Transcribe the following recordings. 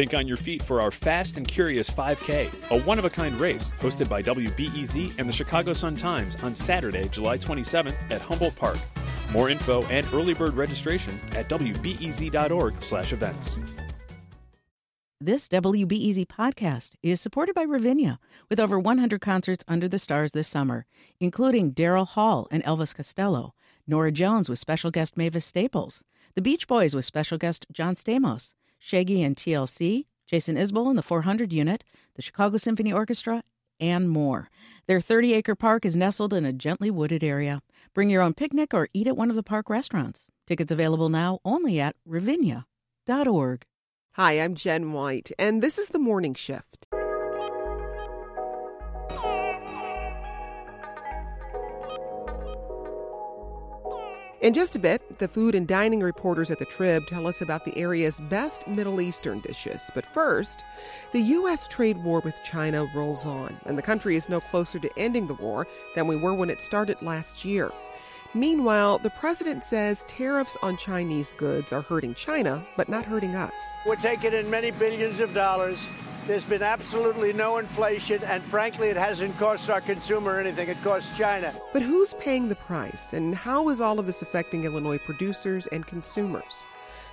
Think on your feet for our Fast and Curious 5K, a one of a kind race hosted by WBEZ and the Chicago Sun Times on Saturday, July 27th at Humboldt Park. More info and early bird registration at wbez.org/events. This WBEZ podcast is supported by Ravinia, with over 100 concerts under the stars this summer, including Daryl Hall and Elvis Costello, Norah Jones with special guest Mavis Staples, The Beach Boys with special guest John Stamos, Shaggy and TLC, Jason Isbell and the 400 Unit, the Chicago Symphony Orchestra, and more. Their 30 acre park is nestled in a gently wooded area. Bring your own picnic or eat at one of the park restaurants. Tickets available now only at ravinia.org. Hi, I'm Jen White, and this is the morning shift. In just a bit, the food and dining reporters at the Trib tell us about the area's best Middle Eastern dishes. But first, the U.S. trade war with China rolls on, and the country is no closer to ending the war than we were when it started last year. Meanwhile, the president says tariffs on Chinese goods are hurting China, but not hurting us. We're taking in many billions of dollars. There's been absolutely no inflation, and frankly, it hasn't cost our consumer anything. It costs China. But who's paying the price, and how is all of this affecting Illinois producers and consumers?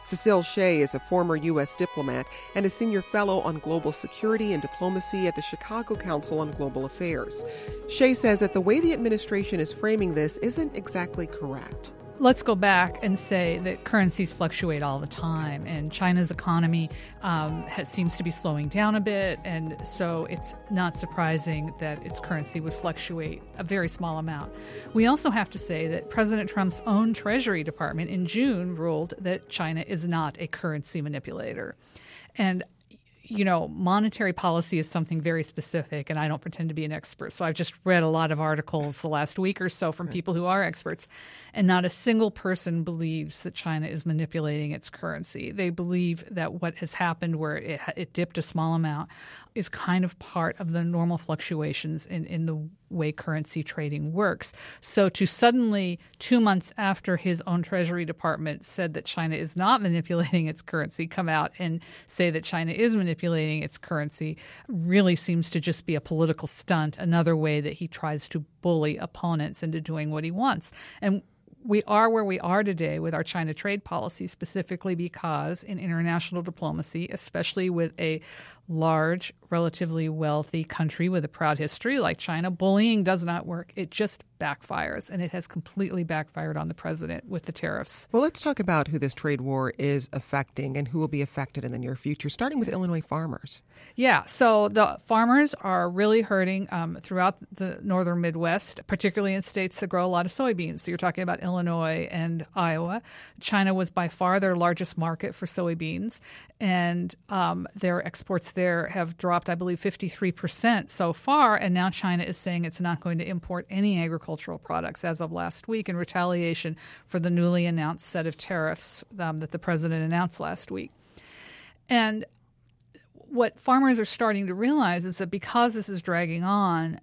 Cecile Shea is a former U.S. diplomat and a senior fellow on global security and diplomacy at the Chicago Council on Global Affairs. Shea says that the way the administration is framing this isn't exactly correct let's go back and say that currencies fluctuate all the time, and China's economy um, has, seems to be slowing down a bit, and so it's not surprising that its currency would fluctuate a very small amount. We also have to say that President Trump's own Treasury Department in June ruled that China is not a currency manipulator. And you know, monetary policy is something very specific, and I don't pretend to be an expert. So I've just read a lot of articles the last week or so from people who are experts, and not a single person believes that China is manipulating its currency. They believe that what has happened, where it, it dipped a small amount, is kind of part of the normal fluctuations in, in the way currency trading works. So to suddenly, two months after his own Treasury Department said that China is not manipulating its currency, come out and say that China is manipulating its currency really seems to just be a political stunt, another way that he tries to bully opponents into doing what he wants. And we are where we are today with our China trade policy, specifically because in international diplomacy, especially with a large, relatively wealthy country with a proud history like China, bullying does not work. It just backfires, and it has completely backfired on the president with the tariffs. Well, let's talk about who this trade war is affecting and who will be affected in the near future, starting with Illinois farmers. Yeah, so the farmers are really hurting um, throughout the northern Midwest, particularly in states that grow a lot of soybeans. So you're talking about Illinois and Iowa. China was by far their largest market for soybeans, and um, their exports there have dropped, I believe, 53% so far. And now China is saying it's not going to import any agricultural products as of last week in retaliation for the newly announced set of tariffs um, that the president announced last week. And what farmers are starting to realize is that because this is dragging on,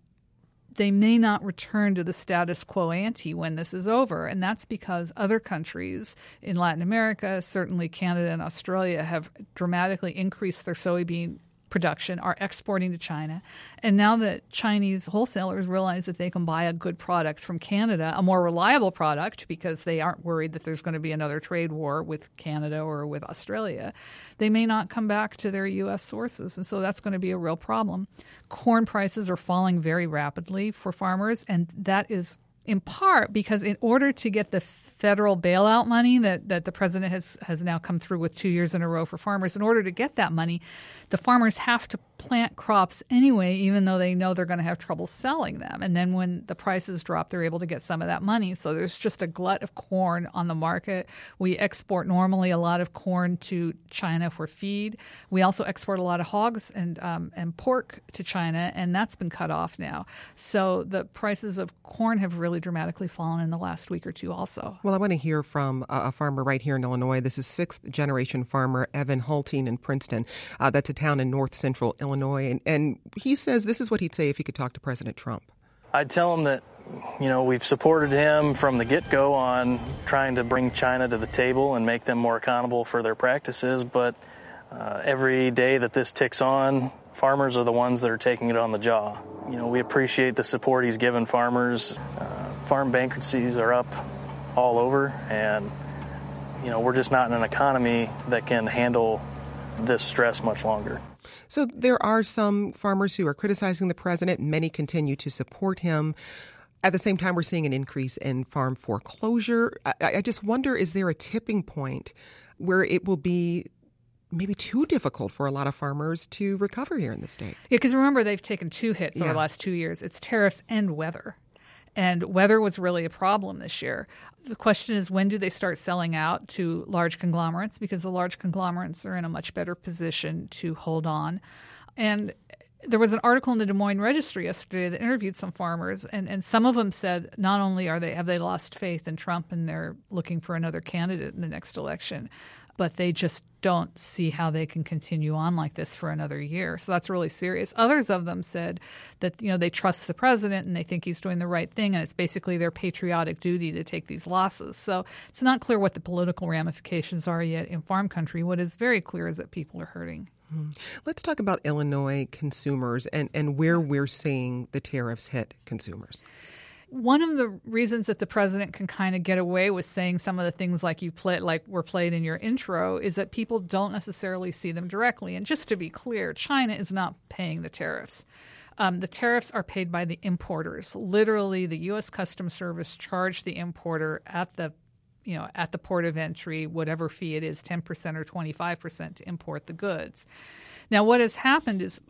they may not return to the status quo ante when this is over. And that's because other countries in Latin America, certainly Canada and Australia, have dramatically increased their soybean production are exporting to China. And now that Chinese wholesalers realize that they can buy a good product from Canada, a more reliable product, because they aren't worried that there's going to be another trade war with Canada or with Australia, they may not come back to their U.S. sources. And so that's going to be a real problem. Corn prices are falling very rapidly for farmers, and that is in part because in order to get the federal bailout money that, that the president has, has now come through with two years in a row for farmers, in order to get that money, the farmers have to plant crops anyway, even though they know they're going to have trouble selling them. And then when the prices drop, they're able to get some of that money. So there's just a glut of corn on the market. We export normally a lot of corn to China for feed. We also export a lot of hogs and um, and pork to China, and that's been cut off now. So the prices of corn have really dramatically fallen in the last week or two, also. Well, I want to hear from a farmer right here in Illinois. This is sixth generation farmer Evan Hulting in Princeton. Uh, that's a town in north central Illinois. And, and he says this is what he'd say if he could talk to President Trump. I'd tell him that, you know, we've supported him from the get go on trying to bring China to the table and make them more accountable for their practices, but Uh, every day that this ticks on, farmers are the ones that are taking it on the jaw. You know, we appreciate the support he's given farmers. Uh, farm bankruptcies are up all over, and you know, we're just not in an economy that can handle this stress much longer. So there are some farmers who are criticizing the president. Many continue to support him. At the same time, we're seeing an increase in farm foreclosure. I, I just wonder is there a tipping point where it will be maybe too difficult for a lot of farmers to recover here in the state? Yeah, because remember, they've taken two hits Yeah. over the last two years it's tariffs and weather. And weather was really a problem this year. The question is, when do they start selling out to large conglomerates? Because the large conglomerates are in a much better position to hold on. And there was an article in the Des Moines Registry yesterday that interviewed some farmers, and, and some of them said not only are they have they lost faith in Trump and they're looking for another candidate in the next election, but they just don't see how they can continue on like this for another year. So that's really serious. Others of them said that you know they trust the president and they think he's doing the right thing, and it's basically their patriotic duty to take these losses. So it's not clear what the political ramifications are yet in farm country. What is very clear is that people are hurting. Hmm. Let's talk about Illinois consumers and, and where we're seeing the tariffs hit consumers. One of the reasons that the president can kind of get away with saying some of the things like you play, like were played in your intro, is that people don't necessarily see them directly. And just to be clear, China is not paying the tariffs. Um, the tariffs are paid by the importers. Literally, the U.S. Customs Service charged the importer at the you know, at the port of entry, whatever fee it is, 10% or 25% to import the goods. Now, what has happened is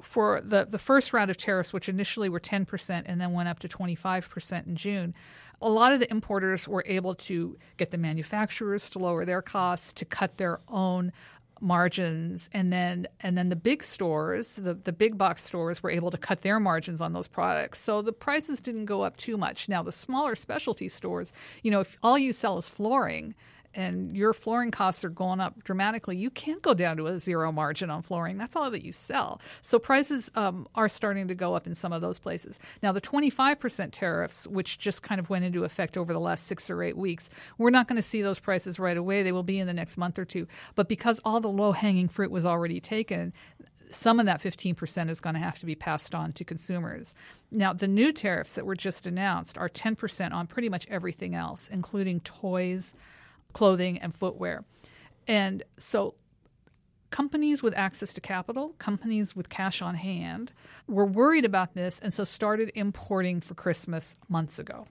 for the, the first round of tariffs, which initially were 10% and then went up to 25% in June, a lot of the importers were able to get the manufacturers to lower their costs, to cut their own margins and then and then the big stores the, the big box stores were able to cut their margins on those products. So the prices didn't go up too much. Now the smaller specialty stores you know if all you sell is flooring and your flooring costs are going up dramatically, you can't go down to a zero margin on flooring. That's all that you sell. So prices um, are starting to go up in some of those places. Now, the 25% tariffs, which just kind of went into effect over the last six or eight weeks, we're not going to see those prices right away. They will be in the next month or two. But because all the low hanging fruit was already taken, some of that 15% is going to have to be passed on to consumers. Now, the new tariffs that were just announced are 10% on pretty much everything else, including toys, clothing, and footwear. And so companies with access to capital, companies with cash on hand, were worried about this and so started importing for Christmas months ago.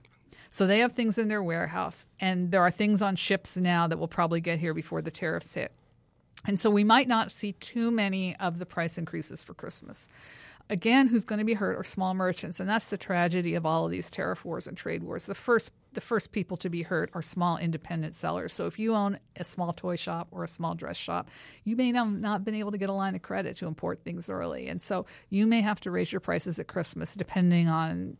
So they have things in their warehouse, and there are things on ships now that will probably get here before the tariffs hit. And so we might not see too many of the price increases for Christmas. Again, who's going to be hurt are small merchants, and that's the tragedy of all of these tariff wars and trade wars. The first the first people to be hurt are small independent sellers. So if you own a small toy shop or a small dress shop, you may not not been able to get a line of credit to import things early, and so you may have to raise your prices at Christmas depending on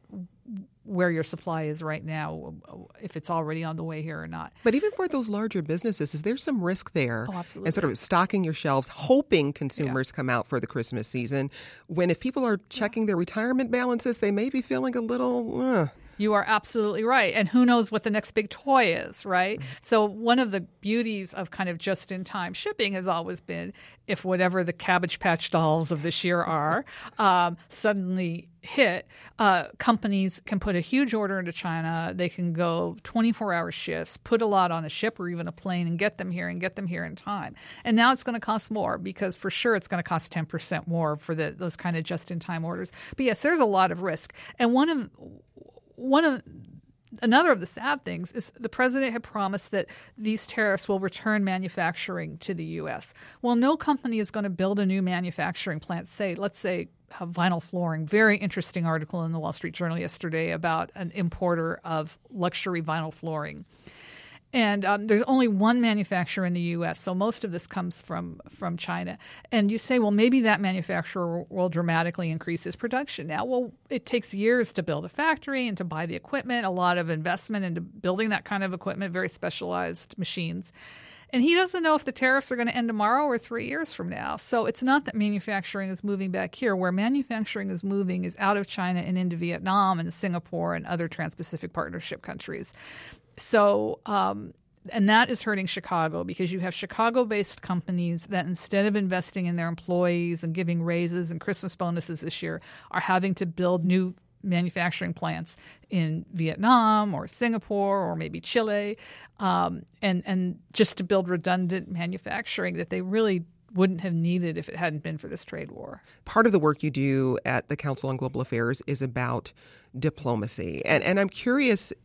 where your supply is right now, if it's already on the way here or not. But even for those larger businesses, is there some risk there? Oh, absolutely. And sort of stocking your shelves, hoping consumers come out for the Christmas season, when if people are checking their retirement balances, they may be feeling a little. Uh. You are absolutely right. And who knows what the next big toy is, right? So, one of the beauties of kind of just in time shipping has always been if whatever the Cabbage Patch dolls of this year are um, suddenly hit, uh, companies can put a huge order into China. They can go 24 hour shifts, put a lot on a ship or even a plane and get them here and get them here in time. And now it's going to cost more because for sure it's going to cost 10% more for the, those kind of just in time orders. But yes, there's a lot of risk. And one of one of another of the sad things is the president had promised that these tariffs will return manufacturing to the U.S. Well, no company is going to build a new manufacturing plant. Say, let's say vinyl flooring. Very interesting article in the Wall Street Journal yesterday about an importer of luxury vinyl flooring. And um, there's only one manufacturer in the U.S., so most of this comes from from China. And you say, well, maybe that manufacturer will dramatically increase his production. Now, well, it takes years to build a factory and to buy the equipment, a lot of investment into building that kind of equipment, very specialized machines. And he doesn't know if the tariffs are going to end tomorrow or three years from now. So it's not that manufacturing is moving back here. Where manufacturing is moving is out of China and into Vietnam and Singapore and other Trans Pacific Partnership countries. So um, And that is hurting Chicago because you have Chicago based companies that instead of investing in their employees and giving raises and Christmas bonuses this year are having to build new manufacturing plants in Vietnam or Singapore or maybe Chile, um, and and just to build redundant manufacturing that they really wouldn't have needed if it hadn't been for this trade war. Part of the work you do at the Council on Global Affairs is about diplomacy, and and I'm curious.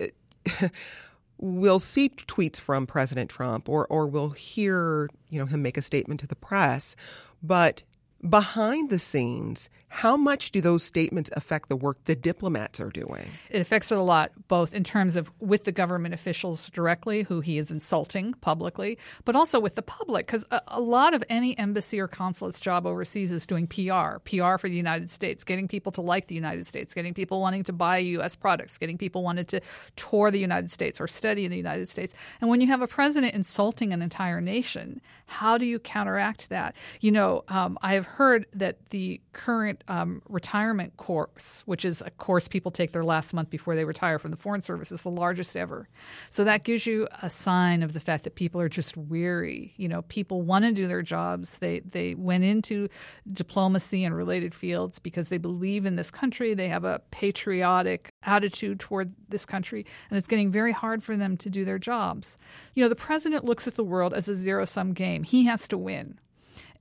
we'll see tweets from President Trump, or or we'll hear you know him make a statement to the press, but behind the scenes, how much do those statements affect the work the diplomats are doing? It affects it a lot, both in terms of with the government officials directly, who he is insulting publicly, but also with the public, because a, a, lot of any embassy or consulate's job overseas is doing PR, PR for the United States, getting people to like the United States, getting people wanting to buy U.S. products, getting people wanted to tour the United States or study in the United States. And when you have a president insulting an entire nation, how do you counteract that? You know, um, I have heard that the current um, retirement course, which is a course people take their last month before they retire from the Foreign Service, is the largest ever. So that gives you a sign of the fact that people are just weary. You know, people want to do their jobs. They they went into diplomacy and related fields because they believe in this country. They have a patriotic attitude toward this country, and it's getting very hard for them to do their jobs. You know, the president looks at the world as a zero sum game. He has to win.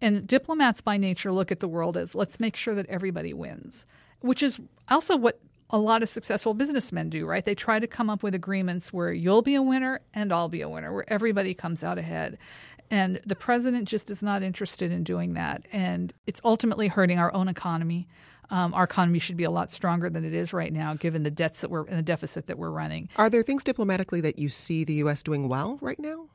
And diplomats by nature look at the world as let's make sure that everybody wins, which is also what a lot of successful businessmen do, right? They try to come up with agreements where you'll be a winner and I'll be a winner, where everybody comes out ahead. And the president just is not interested in doing that. And it's ultimately hurting our own economy. Um, our economy should be a lot stronger than it is right now, given the debts that we're and the deficit that we're running. Are there things diplomatically that you see the U.S. doing well right now?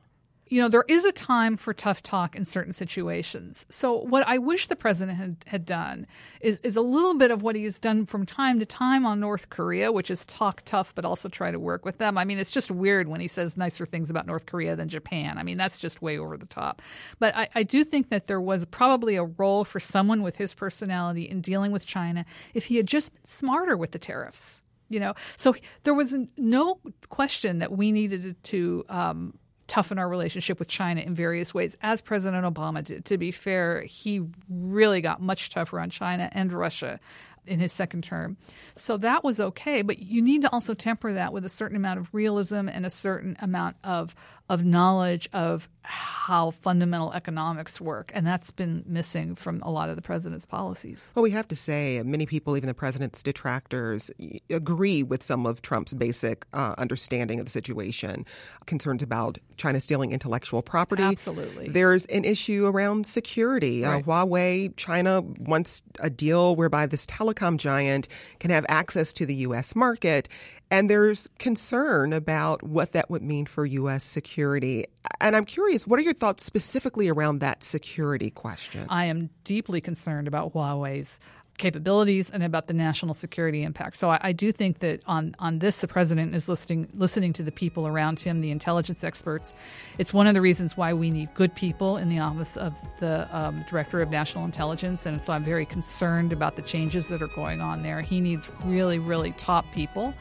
You know, there is a time for tough talk in certain situations. So, what I wish the president had, had done is, is a little bit of what he has done from time to time on North Korea, which is talk tough, but also try to work with them. I mean, it's just weird when he says nicer things about North Korea than Japan. I mean, that's just way over the top. But I, I do think that there was probably a role for someone with his personality in dealing with China if he had just been smarter with the tariffs you know so there was no question that we needed to um, toughen our relationship with China in various ways, as President Obama did. To be fair, he really got much tougher on China and Russia in his second term. So that was okay, but you need to also temper that with a certain amount of realism and a certain amount of of knowledge of how fundamental economics work. And that's been missing from a lot of the president's policies. Well, we have to say, many people, even the president's detractors, agree with some of Trump's basic uh, understanding of the situation. Concerns about China stealing intellectual property. Absolutely. There's an issue around security. Uh, right. Uh, Huawei, China wants a deal whereby this telecom giant can have access to the U.S. market. And there's concern about what that would mean for U.S. security. And I'm curious, what are your thoughts specifically around that security question? I am deeply concerned about Huawei's capabilities and about the national security impact. So I, I, do think that on on this, the president is listening listening to the people around him, the intelligence experts. It's one of the reasons why we need good people in the office of the um, director of national intelligence, and so I'm very concerned about the changes that are going on there. He needs really, really top people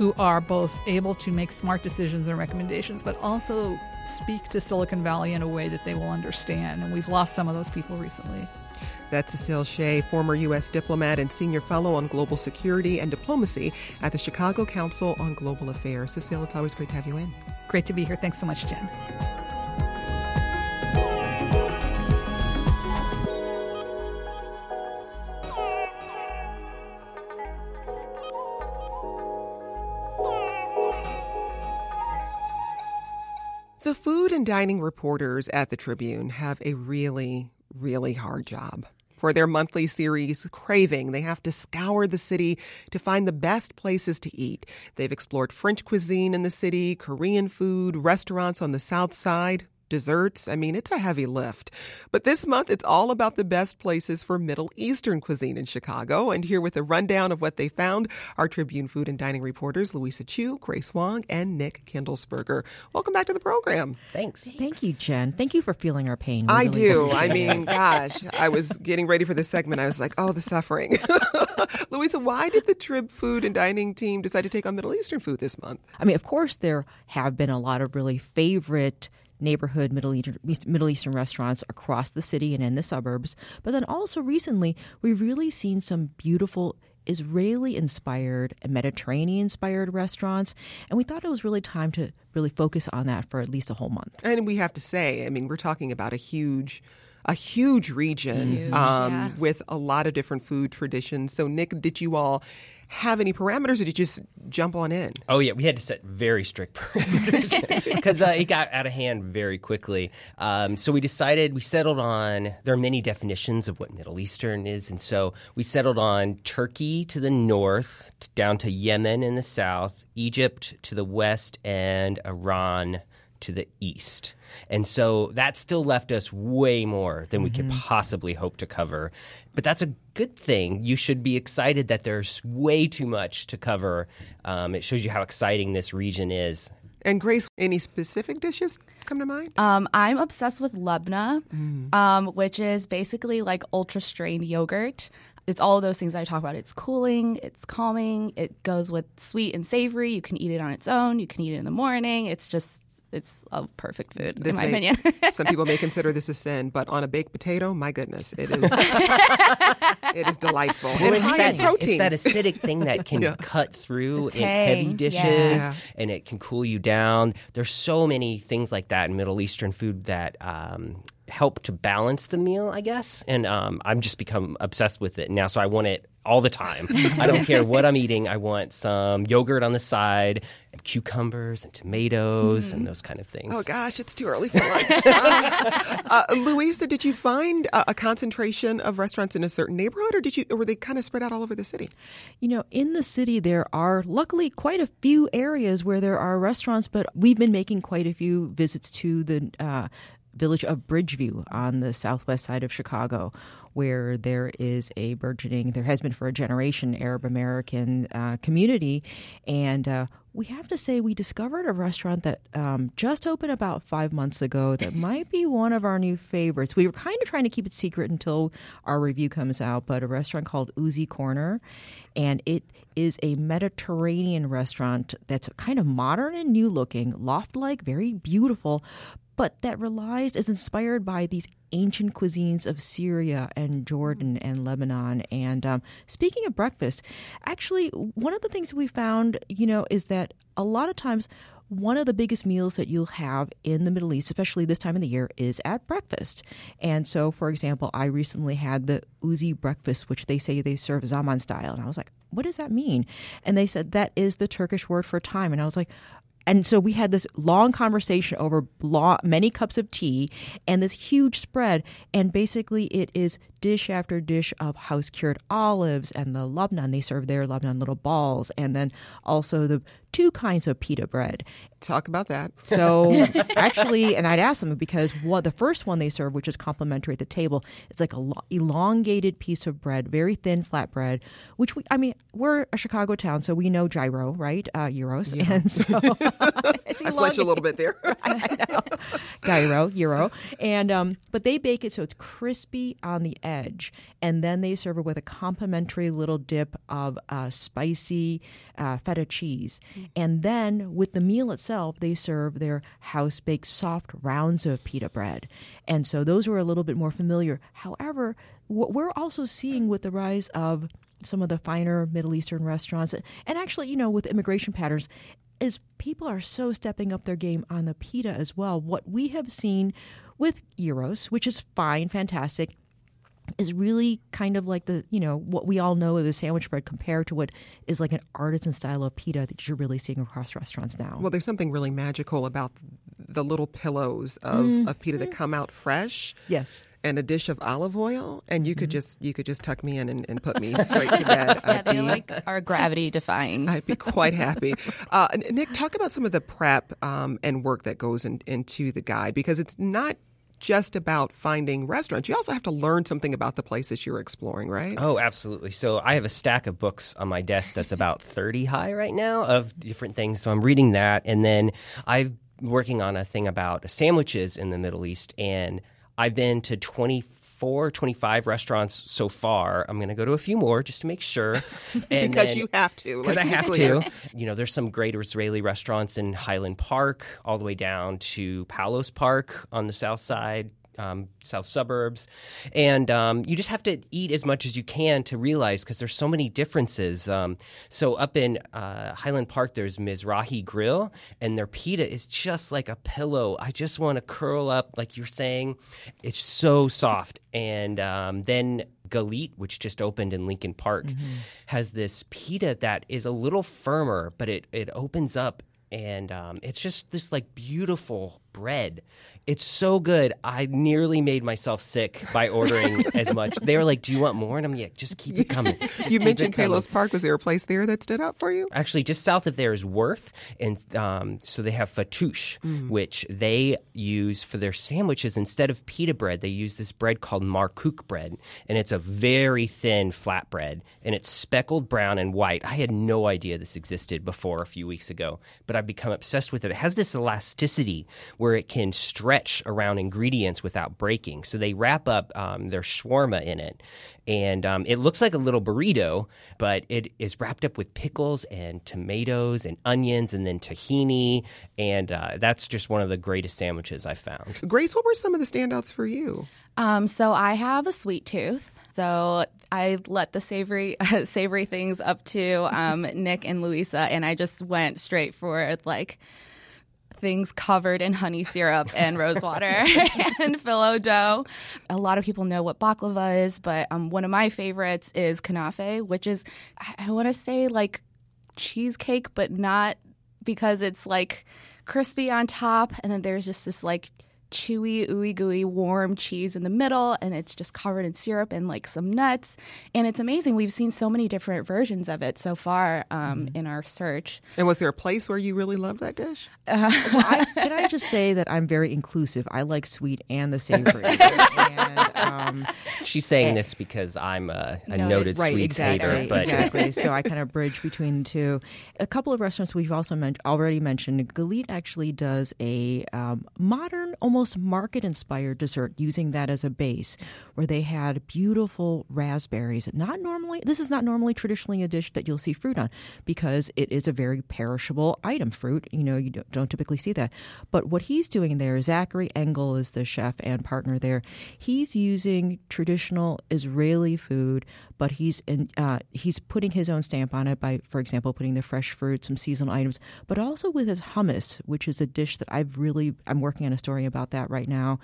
who are both able to make smart decisions and recommendations, but also speak to Silicon Valley in a way that they will understand. And we've lost some of those people recently. That's Cecile Shea, former U.S. diplomat and senior fellow on global security and diplomacy at the Chicago Council on Global Affairs. Cecile, it's always great to have you in. Great to be here. Thanks so much, Jen. Dining reporters at the Tribune have a really, really hard job. For their monthly series, Craving, they have to scour the city to find the best places to eat. They've explored French cuisine in the city, Korean food, restaurants on the South Side, desserts. I mean, it's a heavy lift. But this month, it's all about the best places for Middle Eastern cuisine in Chicago. And here with a rundown of what they found are Tribune food and dining reporters Louisa Chu, Grace Wong, and Nick Kindelsberger. Welcome back to the program. Thanks. Thank you, Jen. Thank you for feeling our pain. We I really do. I mean, gosh, I was getting ready for this segment. I was like, oh, the suffering. Louisa, why did the Trib food and dining team decide to take on Middle Eastern food this month? I mean, of course, there have been a lot of really favorite neighborhood Middle Eastern, Middle Eastern restaurants across the city and in the suburbs. But then also recently, we've really seen some beautiful Israeli inspired and Mediterranean inspired restaurants. And we thought it was really time to really focus on that for at least a whole month. And we have to say, I mean, we're talking about a huge a huge region Huge, um, yeah. with a lot of different food traditions. So, Nick, did you all have any parameters or did you just jump on in? Oh yeah, we had to set very strict parameters because uh, it got out of hand very quickly. Um, so we decided we settled on. There are many definitions of what Middle Eastern is, and so we settled on Turkey to the north, down to Yemen in the south, Egypt to the west, and Iran to the east. And so that still left us way more than we could possibly hope to cover. But that's a good thing. You should be excited that there's way too much to cover. Um, it shows you how exciting this region is. And Grace, any specific dishes come to mind? Um, I'm obsessed with Lebna, Mm. um, which is basically like ultra strained yogurt. It's all of those things I talk about. It's cooling, it's calming, it goes with sweet and savory. You can eat it on its own, you can eat it in the morning. It's just, it's a perfect food, This in my may- opinion. Some people may consider this a sin, but on a baked potato, my goodness, it is it is delightful. Well, it's it's, high that, in protein. it's that acidic thing that can Yeah. cut through in heavy dishes yeah. and it can cool you down. There's so many things like that in Middle Eastern food that um, help to balance the meal, I guess. And um, I'm just become obsessed with it now, so I want it all the time. I don't care what I'm eating. I want some yogurt on the side, and cucumbers and tomatoes and those kind of things. Oh gosh, it's too early for lunch. uh, uh, Louisa, did you find a, a concentration of restaurants in a certain neighborhood, or did you, or were they kind of spread out all over the city? You know, in the city, there are luckily quite a few areas where there are restaurants, but we've been making quite a few visits to the uh, village of Bridgeview on the southwest side of Chicago, where there is a burgeoning, there has been for a generation, Arab American uh, community. And uh, we have to say, we discovered a restaurant that um, just opened about five months ago that might be one of our new favorites. We were kind of trying to keep it secret until our review comes out, but a restaurant called Uzi Corner. And it is a Mediterranean restaurant that's kind of modern and new looking, loft like, very beautiful, but that relies, is inspired by these ancient cuisines of Syria and Jordan and Lebanon. And um, speaking of breakfast, actually, one of the things we found, you know, is that a lot of times one of the biggest meals that you'll have in the Middle East, especially this time of the year, is at breakfast. And so, for example, I recently had the Uzi breakfast, which they say they serve Zaman style. And I was like, what does that mean? And they said that is the Turkish word for time. And I was like, and so we had this long conversation over lo- many cups of tea and this huge spread. And basically, it is dish after dish of house cured olives and the Lebanon. They serve their Lebanon little balls. And then also the two kinds of pita bread. Talk about that. So actually, and I'd ask them because what the first one they serve, which is complimentary at the table, it's like a lo- elongated piece of bread, very thin flat bread. Which we, I mean, we're a Chicago town, so we know gyro, right? Uh, euros, and so it's elongated. I flinched a little bit there. I know gyro, euro, and um, but they bake it so it's crispy on the edge, and then they serve it with a complimentary little dip of uh, spicy uh, feta cheese, and then with the meal itself, they serve their house baked soft rounds of pita bread, and so those were a little bit more familiar. However, what we're also seeing with the rise of some of the finer Middle Eastern restaurants, and actually, you know, with immigration patterns, is people are so stepping up their game on the pita as well. What we have seen with Euros, which is fine, fantastic, is really kind of like the, you know, what we all know of a sandwich bread compared to what is like an artisan style of pita that you're really seeing across restaurants now. Well, there's something really magical about the little pillows of, of pita that come out fresh. yes. and a dish of olive oil, and you could Mm-hmm. just you could just tuck me in and, and put me straight to bed. Yeah, I'd they be, like are gravity defying. I'd be quite happy. Uh, Nick, talk about some of the prep um, and work that goes in, into the guide because it's not just about finding restaurants. You also have to learn something about the places you're exploring, right? Oh, absolutely. So I have a stack of books on my desk that's about 30 high right now of different things. So I'm reading that. And then I've working on a thing about sandwiches in the Middle East. And I've been to 24, 25 restaurants so far. I'm going to go to a few more just to make sure. And because then- you have to. because let's I have clear. to. You know, there's some great Israeli restaurants in Highland Park, all the way down to Palos Park on the south side. Um, south suburbs, and um, you just have to eat as much as you can to realize because there's so many differences. Um, so up in uh, Highland Park, there's Mizrahi Grill, and their pita is just like a pillow. I just want to curl up, like you're saying. It's so soft, and um, then Galit, which just opened in Lincoln Park, has this pita that is a little firmer, but it, it opens up and um, it's just this like beautiful bread. It's so good. I nearly made myself sick by ordering as much. They were like, "Do you want more?" And I'm like, "Just keep it coming." Just You mentioned it coming." Palos Park. Was there a place there that stood out for you? Actually, just south of there is Worth, and um, so they have fatouche, which they use for their sandwiches instead of pita bread. They use this bread called markook bread, and it's a very thin flat bread, and it's speckled brown and white. I had no idea this existed before a few weeks ago, but I've become obsessed with it. It has this elasticity where it can stretch around ingredients without breaking. So they wrap up um, their shawarma in it, and um, it looks like a little burrito, but it is wrapped up with pickles and tomatoes and onions and then tahini, and uh, that's just one of the greatest sandwiches I've found. Grace, what were some of the standouts for you? Um, so I have a sweet tooth. So I let the savory savory things up to um, Nick and Louisa, and I just went straight for like things covered in honey syrup and rose water and phyllo dough. A lot of people know what baklava is, but um, one of my favorites is kanafe, which is I, I want to say like cheesecake, but not because it's like crispy on top, and then there's just this like chewy, ooey gooey, warm cheese in the middle, and it's just covered in syrup and like some nuts. And it's amazing. We've seen so many different versions of it so far um, in our search. And was there a place where you really loved that dish? I, can I just say that I'm very inclusive? I like sweet and the savory. and, um, She's saying this because I'm a, a Noted. noted right, sweets exactly, hater, but exactly. so I kind of bridge between the two. A couple of restaurants we've also men- already mentioned. Galit actually does a um, modern, almost market-inspired dessert using that as a base, where they had beautiful raspberries. Not normally, this is not normally traditionally a dish that you'll see fruit on because it is a very perishable item. Fruit, you know, you don't, don't typically see that. But what he's doing there, Zachary Engel is the chef and partner there. He's using traditional Israeli food, but he's in, uh, he's putting his own stamp on it by, for example, putting the fresh fruit, some seasonal items, but also with his hummus, which is a dish that I've really I'm working on a story about that right now.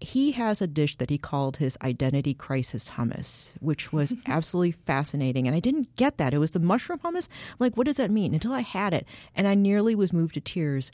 He has a dish that he called his identity crisis hummus, which was absolutely fascinating, and I didn't get that. It was the mushroom hummus. I'm like, what does that mean? Until I had it, and I nearly was moved to tears.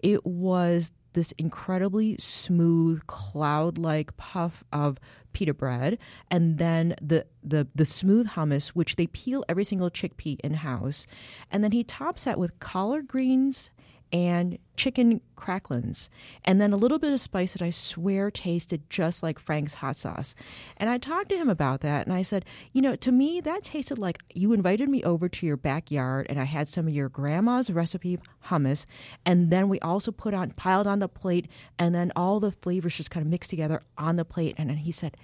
It was this incredibly smooth cloud like puff of pita bread and then the, the the smooth hummus which they peel every single chickpea in house and then he tops that with collard greens and chicken cracklins and then a little bit of spice that I swear tasted just like Frank's hot sauce. And I talked to him about that and I said, you know, to me that tasted like you invited me over to your backyard and I had some of your grandma's recipe hummus and then we also put on piled on the plate and then all the flavors just kind of mixed together on the plate and then he said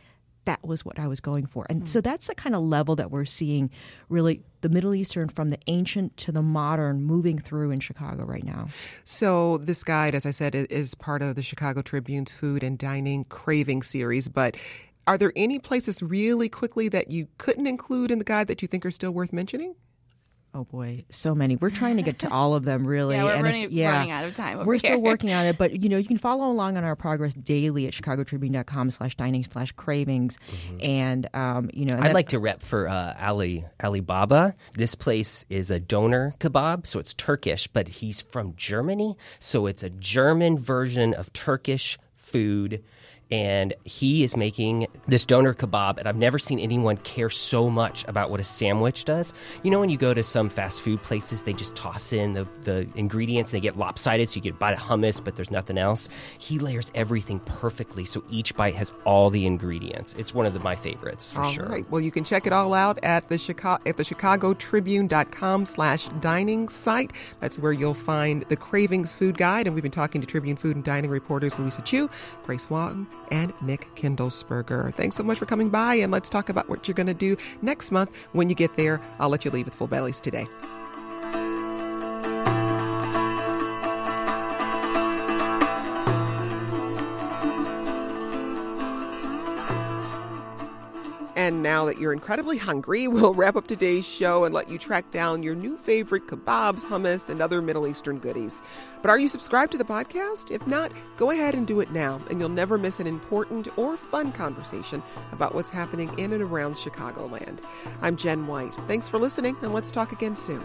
that was what I was going for. And so mm. that's the kind of level that we're seeing really the Middle Eastern from the ancient to the modern moving through in Chicago right now. So this guide, as I said, is part of the Chicago Tribune's Food and Dining Craving series. But are there any places really quickly that you couldn't include in the guide that you think are still worth mentioning? Oh boy, so many. We're trying to get to all of them, really. Yeah, we're And if- running- yeah, running out of time over We're still working on it, but you know, you can follow along on our progress daily at chicagotribune.com slash dining slash cravings. And, um, you know, and I'd that- like to rep for uh, Ali Alibaba. This place is a doner kebab, so it's Turkish, but he's from Germany, so it's a German version of Turkish food. And he is making this doner kebab. And I've never seen anyone care so much about what a sandwich does. You know, when you go to some fast food places, they just toss in the, the ingredients and they get lopsided, so you get a bite of hummus, but there's nothing else. He layers everything perfectly, so each bite has all the ingredients. It's one of the, my favorites for All sure. right. Well, you can check it all out at the Chicago at the chicagotribune.com slash dining site. That's where you'll find the Cravings Food Guide. And we've been talking to Tribune food and dining reporters Louisa Chu, Grace Wong, and Nick Kindelsberger. Thanks so much for coming by, and let's talk about what you're going to do next month when you get there. I'll let you leave with full bellies today. And now that you're incredibly hungry, we'll wrap up today's show and let you track down your new favorite kebabs, hummus, and other Middle Eastern goodies. But are you subscribed to the podcast? If not, go ahead and do it now, and you'll never miss an important or fun conversation about what's happening in and around Chicagoland. I'm Jen White. Thanks for listening, and let's talk again soon.